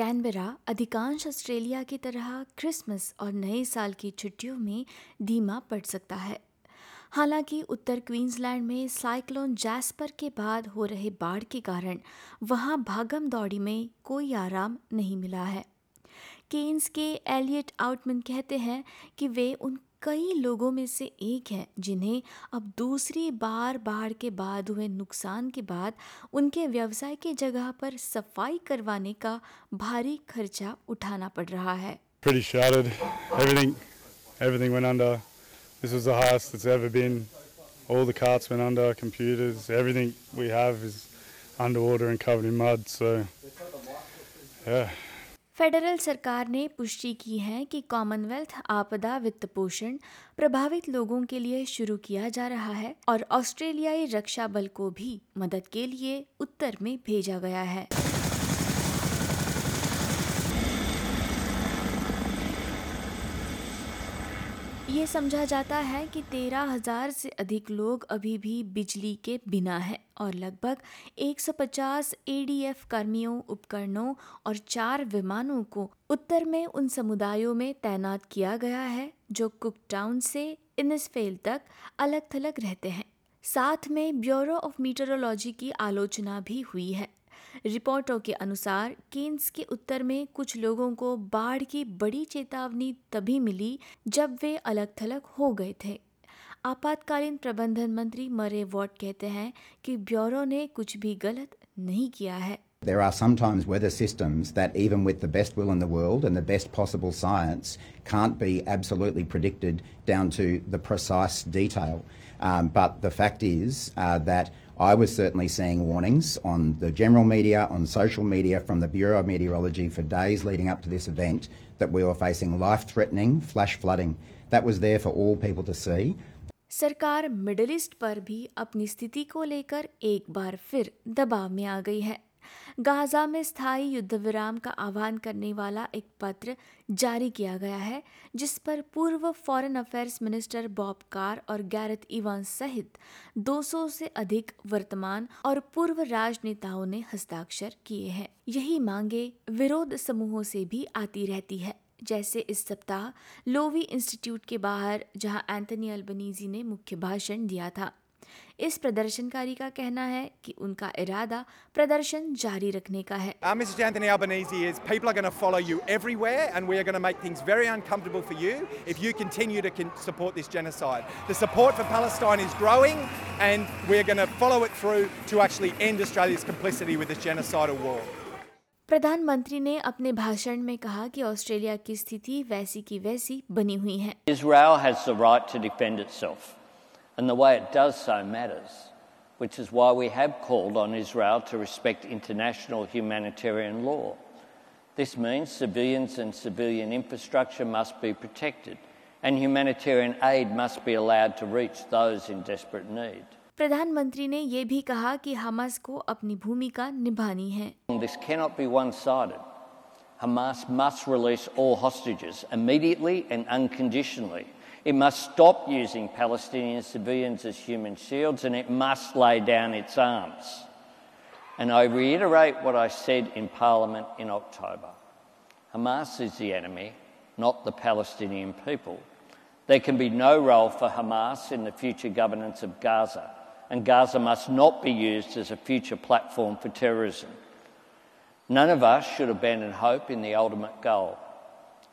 Canberra अधिकांश Australia की तरह क्रिसमस और नए साल की छुट्टियों में धीमा पड़ सकता है। हालाँकि उत्तर क्वींसलैंड में साइक्लोन जैस्पर के बाद हो रहे बाढ़ के कारण वहाँ भागम दौड़ी में कोई आराम नहीं मिला है। केन्स के एलियट आउटमैन कहते हैं कि वे उन कई लोगों में से एक हैं जिन्हें अब दूसरी बार बाढ़ के बाद हुए नुकसान के बाद उनके व्यवसाय की जगह पर सफ़ाई करवाने का भारी खर्चा उठाना पड़ रहा है Pretty shattered. Everything, everything went under. This was the highest it's ever been. All the carts went under, computers, everything we have is underwater and covered in mud. So, yeah, federal सरकार ने पुष्टि की है कि Commonwealth आपदा वित्त पोषण प्रभावित लोगों के लिए शुरू किया जा रहा है और ऑस्ट्रेलियाई रक्षा बल को भी मदद के लिए उत्तर में भेजा गया है। ये समझा जाता है कि तेरह हज़ार से अधिक लोग अभी भी बिजली के बिना हैं और लगभग 150 एडीएफ कर्मियों, उपकरणों और चार विमानों को उत्तर में उन समुदायों में तैनात किया गया है जो कुकटाउन से इनिसफेल तक अलग थलग रहते हैं। साथ में ब्यूरो ऑफ़ मीटरोलॉजी की आलोचना भी हुई है। रिपोर्टों के अनुसार केन्स के उत्तर में कुछ लोगों को बाढ़ की बड़ी चेतावनी तभी मिली जब वे अलग थलग हो गए थे आपातकालीन प्रबंधन मंत्री मरे वॉट कहते हैं कि ब्यूरो ने कुछ भी गलत नहीं किया है There are sometimes weather systems that, even with the best will in the world and the best possible science, can't be absolutely predicted down to the precise detail. Um, but the fact is uh, that I was certainly seeing warnings on the general media, on social media from the Bureau of Meteorology for days leading up to this event that we were facing life threatening flash flooding. That was there for all people to see. सरकार Middle East पर भी अपनी स्थिति को लेकर एक बार फिर दबाव में आ गई है गाजा में स्थायी युद्ध विराम का आह्वान करने वाला एक पत्र जारी किया गया है, जिस पर पूर्व foreign affairs minister Bob Carr और गैरत इवान सहित 200 से अधिक वर्तमान और पूर्व राजनेताओं ने हस्ताक्षर किए हैं। यही मांगे विरोध समूहों से भी आती रहती है, जैसे इस सप्ताह लोवी इंस्टीट्यूट के बाहर, जहाँ एंथनी अल्बनीजी ने मुख्य भाषण दिया था। इस प्रदर्शनकारी का कहना है कि उनका इरादा प्रदर्शन जारी रखने का है message to Anthony Albanese is people are going to follow you everywhere and we are going to make things very uncomfortable for you if you continue to support this genocide. The support for Palestine is growing and we're going to follow it through to actually end Australia's complicity with this genocidal war. प्रधानमंत्री ने अपने भाषण में कहा कि Australia की स्थिति वैसी की वैसी बनी हुई है Israel has the right to defend itself, and the way it does so matters, which is why we have called on Israel to respect international humanitarian law. This means civilians and civilian infrastructure must be protected, and humanitarian aid must be allowed to reach those in desperate need. प्रधानमंत्री ने ये भी कहा कि Hamas को अपनी भूमिका निभानी है This cannot be one sided. Hamas must release all hostages immediately and unconditionally. It must stop using Palestinian civilians as human shields and it must lay down its arms. And I reiterate what I said in Parliament in October Hamas is the enemy, not the Palestinian people. There can be no role for Hamas in the future governance of Gaza, and Gaza must not be used as a future platform for terrorism. None of us should abandon hope in the ultimate goal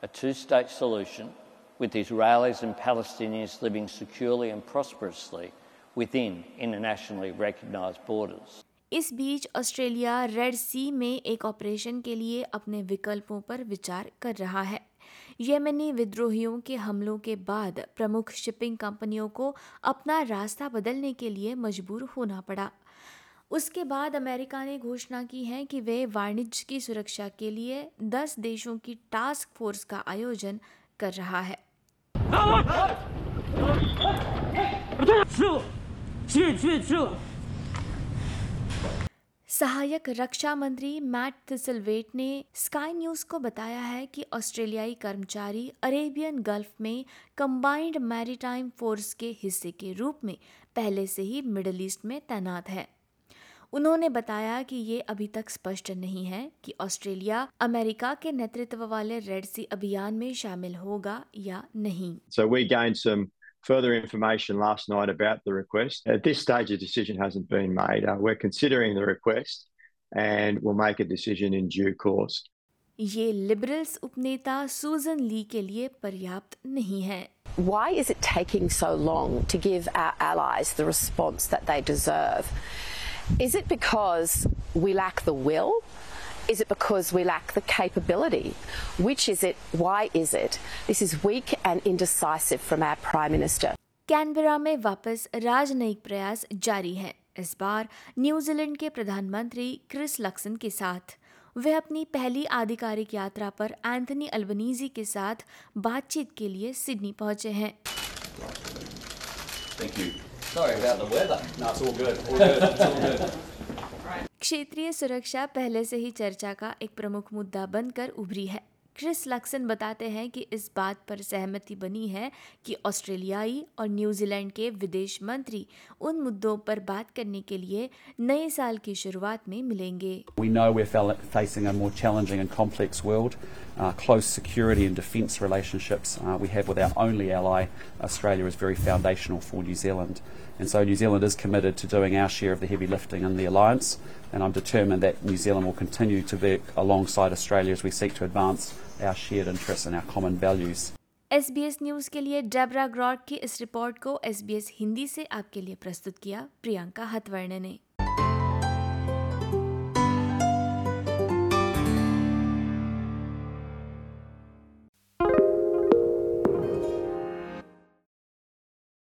a two state solution with Israelis and Palestinians living securely and prosperously within internationally recognised borders. इस बीच Australia red सी में एक operation के लिए अपने विकल्पों पर विचार कर रहा है। येमेनी विद्रोहियों के हमलों के बाद प्रमुख शिपिंग कंपनियों को अपना रास्ता बदलने के लिए मजबूर होना पड़ा। उसके बाद अमेरिका ने घोषणा की है कि वे वाणिज्य की सुरक्षा के लिए 10 देशों की टास्क फोर्स का आयोजन कर रहा है। सहायक रक्षा मंत्री मैट थिसलवेट ने स्काई न्यूज़ को बताया है कि ऑस्ट्रेलियाई कर्मचारी अरेबियन गल्फ में कंबाइंड मैरीटाइम फोर्स के हिस्से के रूप में पहले से ही मिडल ईस्ट में तैनात है। उन्होंने बताया कि ये अभी तक स्पष्ट नहीं है कि ऑस्ट्रेलिया अमेरिका के नेतृत्व वाले रेड सी अभियान में शामिल होगा या नहीं So we gained some further information last night about the request. At this stage, a decision hasn't been made. Uh, we're considering the request and we'll make a decision in due course. ये liberals उपनेता सूजन ली के लिए पर्याप्त नहीं है Why is it taking so long to give our allies the response that they deserve? Is it because we lack the will? Is it because we lack the capability? Which is it? Why is it? This is weak and indecisive from our Prime Minister. Canberra में वापस राजनयिक प्रयास जारी हैं इस बार New Zealand के प्रधानमंत्री Chris Luxon के साथ वे अपनी पहली आधिकारिक यात्रा पर एंथनी अल्बनीजी के साथ बातचीत के लिए सिडनी पहुँचे हैं Thank you. Sorry about the weather. No, it's all good. All good. It's all good. क्षेत्रीय सुरक्षा पहले से ही चर्चा का एक प्रमुख मुद्दा बनकर उभरी है क्रिस लक्सन बताते हैं कि इस बात पर सहमति बनी है कि ऑस्ट्रेलियाई और न्यूजीलैंड के विदेश मंत्री उन मुद्दों पर बात करने के लिए नए साल की शुरुआत में मिलेंगे We know we're facing a more challenging and complex world. Uh, close security and defence relationships uh, we have with our only ally, Australia, is very foundational for New Zealand. And so New Zealand is committed to doing our share of the heavy lifting in the alliance. And I'm determined that New Zealand will continue to work alongside Australia as we seek to advance our shared interests and our common values. S B S news के लिए Debra ग्रॉड की इस report को S B S Hindi से आपके लिए प्रस्तुत किया प्रियंका हथवर्णे ने